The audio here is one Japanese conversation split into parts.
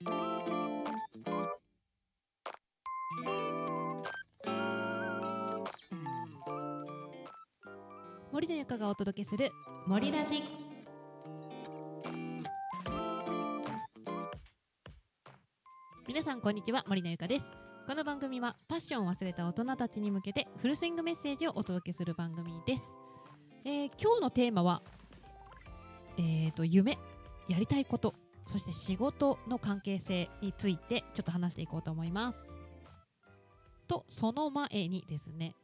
森のゆかがお届けする森ラジ。皆さんこんにちは森のゆかです。この番組はパッションを忘れた大人たちに向けてフルスイングメッセージをお届けする番組です、えー今日のテーマはえー、と夢。やりたいこと。そして仕事の関係性についてちょっと話していこうと思います。とその前にですね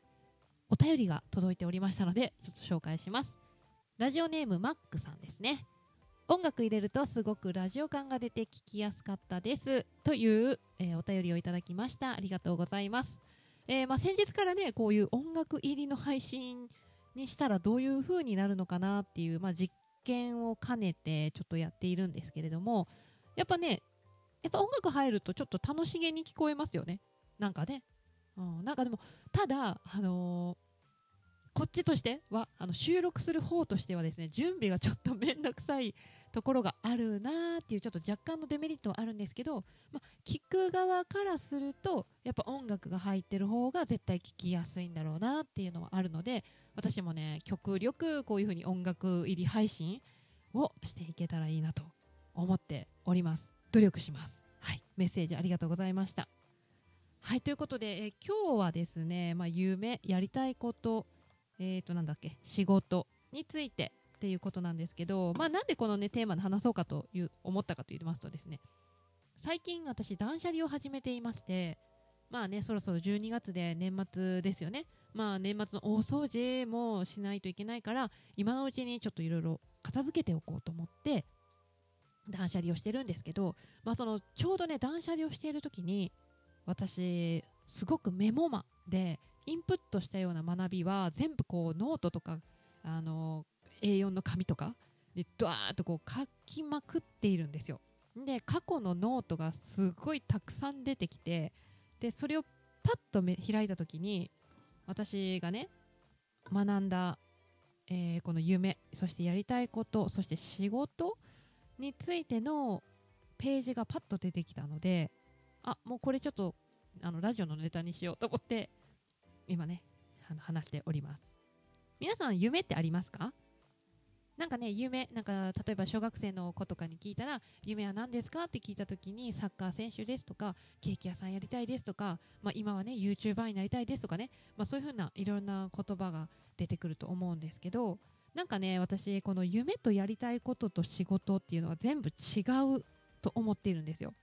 お便りが届いておりましたのでちょっと紹介します。ラジオネームマックさんですね。音楽入れるとすごくラジオ感が出て聞きやすかったです。という、えーお便りをいただきました。ありがとうございます、えーまあ、先日からねこういう音楽入りの配信にしたらどういう風になるのかなっていう、まあ、実験を兼ねてちょっとやっているんですけれどもやっぱねやっぱ音楽入るとちょっと楽しげに聞こえますよね。なんかね、うん、なんかでもただあのこっちとしてはあの収録する方としてはですね準備がちょっと面倒くさいところがあるなーっていうちょっと若干のデメリットはあるんですけど、まあ、聞く側からするとやっぱ音楽が入ってる方が絶対聞きやすいんだろうなっていうのはあるので私もね極力こういう風に音楽入り配信をしていけたらいいなと思っております。努力します。はい。メッセージありがとうございました。はい。ということで、えー今日はですね、まあ、夢やりたいことえー、となんだっけ仕事についてっていうことなんですけど、まあ、なんでこの、ね、テーマで話そうかという思ったかと言いますとですね最近私断捨離を始めていましてまあねそろそろ12月で年末ですよね。まあ年末の大掃除もしないといけないから今のうちにちょっといろいろ片付けておこうと思って断捨離をしてるんですけど、まあ、そのちょうどね断捨離をしている時に私すごくメモマでインプットしたような学びは全部こうノートとかあの A4 の紙とかでドワーッとこう書きまくっているんですよ。で過去のノートがすごいたくさん出てきてでそれをパッとめ開いた時に私がね学んだ、えーこの夢そしてやりたいことそして仕事についてのページがパッと出てきたのであもうこれちょっとあのラジオのネタにしようと思って今ねあの話しております。皆さん夢ってありますか？なんかね夢なんか例えば小学生の子とかに聞いたら夢は何ですか？って聞いた時にサッカー選手ですとかケーキ屋さんやりたいですとか、まあ、今はね YouTuber になりたいですとかね、まあ、そういうふうないろんな言葉が出てくると思うんですけどなんかね私この夢とやりたいことと仕事っていうのは全部違うと思っているんですよ。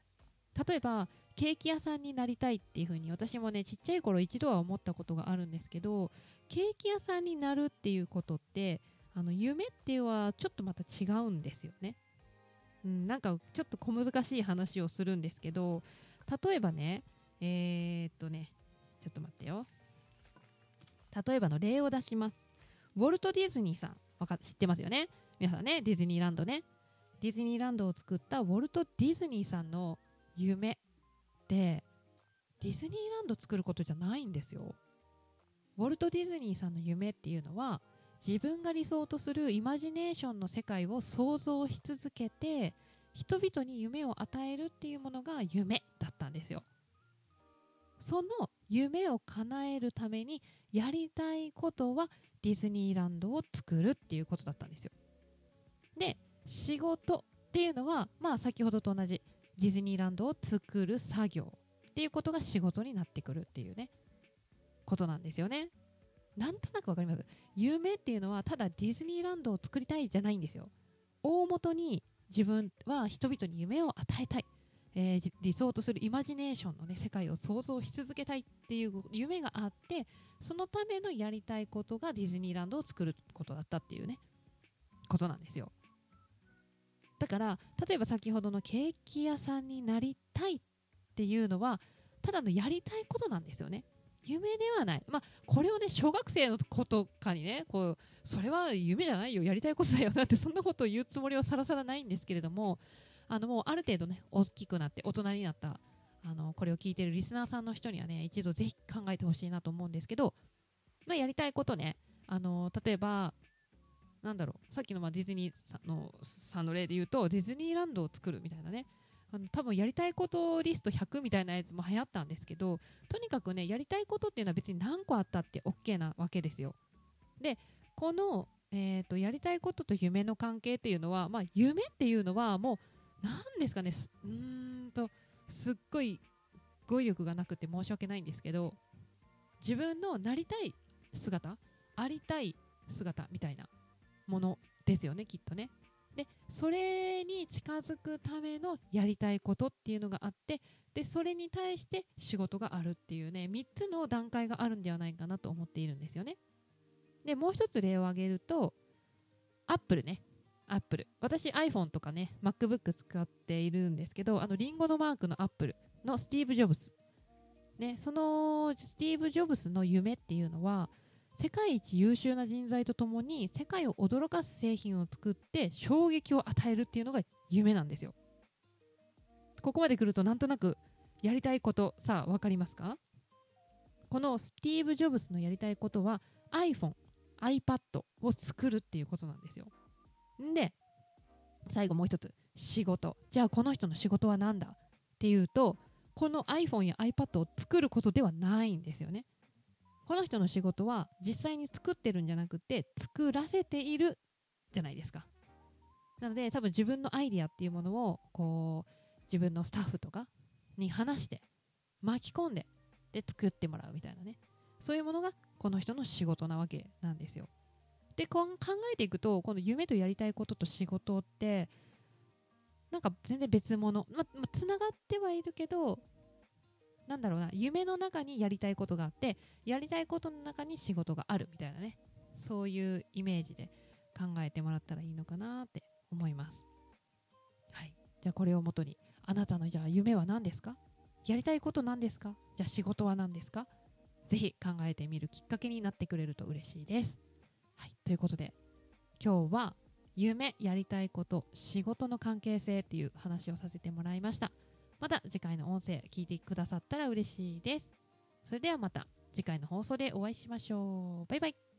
例えばケーキ屋さんになりたいっていう風に私もねちっちゃい頃一度は思ったことがあるんですけどケーキ屋さんになるっていうことってあの夢っていうのはちょっとまた違うんですよね、うん、なんかちょっと小難しい話をするんですけど例えばねえー、っとねちょっと待ってよ。例えばの例を出します。ウォルト・ディズニーさんわか知ってますよね？皆さんねディズニーランドね。ディズニーランドを作ったウォルト・ディズニーさんの夢。ってディズニーランド作ることじゃないんですよ。ウォルト・ディズニーさんの夢っていうのは自分が理想とするイマジネーションの世界を想像し続けて人々に夢を与えるっていうものが夢だったんですよ。その夢を叶えるためにやりたいことはディズニーランドを作るっていうことだったんですよ。で仕事っていうのはまあ先ほどと同じディズニーランドを作る作業っていうことが仕事になってくるっていうねことなんですよね。なんとなくわかります？夢っていうのはただディズニーランドを作りたいじゃないんですよ。大元に自分は人々に夢を与えたい、えー理想とするイマジネーションの、ね、世界を想像し続けたいっていう夢があってそのためのやりたいことがディズニーランドを作ることだったっていうねことなんですよ。だから例えば先ほどのケーキ屋さんになりたいっていうのはただのやりたいことなんですよね。夢ではない、まあ、これをね小学生の子とかにねこうそれは夢じゃないよ。やりたいことだよなってそんなことを言うつもりはさらさらないんですけれどもあのもうある程度ね大きくなって大人になったあのこれを聞いているリスナーさんの人にはね一度ぜひ考えてほしいなと思うんですけど、まあ、やりたいことね。あの例えばなんだろうさっきのまあディズニーさんのさんの例で言うとディズニーランドを作るみたいなね。あの多分やりたいことリスト100みたいなやつも流行ったんですけどとにかくねやりたいことっていうのは別に何個あったって OK なわけですよ。でこの、えーと、やりたいことと夢の関係っていうのは、まあ、夢っていうのはもう何ですかねうーんとすっごい語彙力がなくて申し訳ないんですけど自分のなりたい姿ありたい姿みたいな。ものですよねきっとね。でそれに近づくためのやりたいことっていうのがあってでそれに対して仕事があるっていうね3つの段階があるんではないかなと思っているんですよね。でもう一つ例を挙げるとアップルね。アップル。私 iPhone とかね MacBook 使っているんですけどあのリンゴのマークのアップルのスティーブ・ジョブズ。ねそのスティーブ・ジョブズの夢っていうのは世界一優秀な人材とともに世界を驚かす製品を作って衝撃を与えるっていうのが夢なんですよ。ここまで来るとなんとなくやりたいことさあ分かりますか？このスティーブ・ジョブズのやりたいことは iPhone、iPad を作るっていうことなんですよ。で最後もう一つ。仕事。じゃあこの人の仕事は何だ？っていうとこの iPhone や iPad を作ることではないんですよね。この人の仕事は実際に作ってるんじゃなくて作らせているじゃないですか。なので多分自分のアイディアっていうものをこう自分のスタッフとかに話して巻き込んでで作ってもらうみたいなね。そういうものがこの人の仕事なわけなんですよ。で考えていくとこの夢とやりたいことと仕事ってなんか全然別物。ままつながってはいるけどなんだろうな夢の中にやりたいことがあってやりたいことの中に仕事があるみたいなね。そういうイメージで考えてもらったらいいのかなって思います。はい。じゃあこれをもとにあなたのじゃあ夢は何ですか？やりたいこと何ですか？じゃあ仕事は何ですか？ぜひ考えてみるきっかけになってくれると嬉しいです。はい。ということで今日は夢やりたいこと仕事の関係性っていう話をさせてもらいました。また次回の音声聞いてくださったら嬉しいです。それではまた次回の放送でお会いしましょう。バイバイ。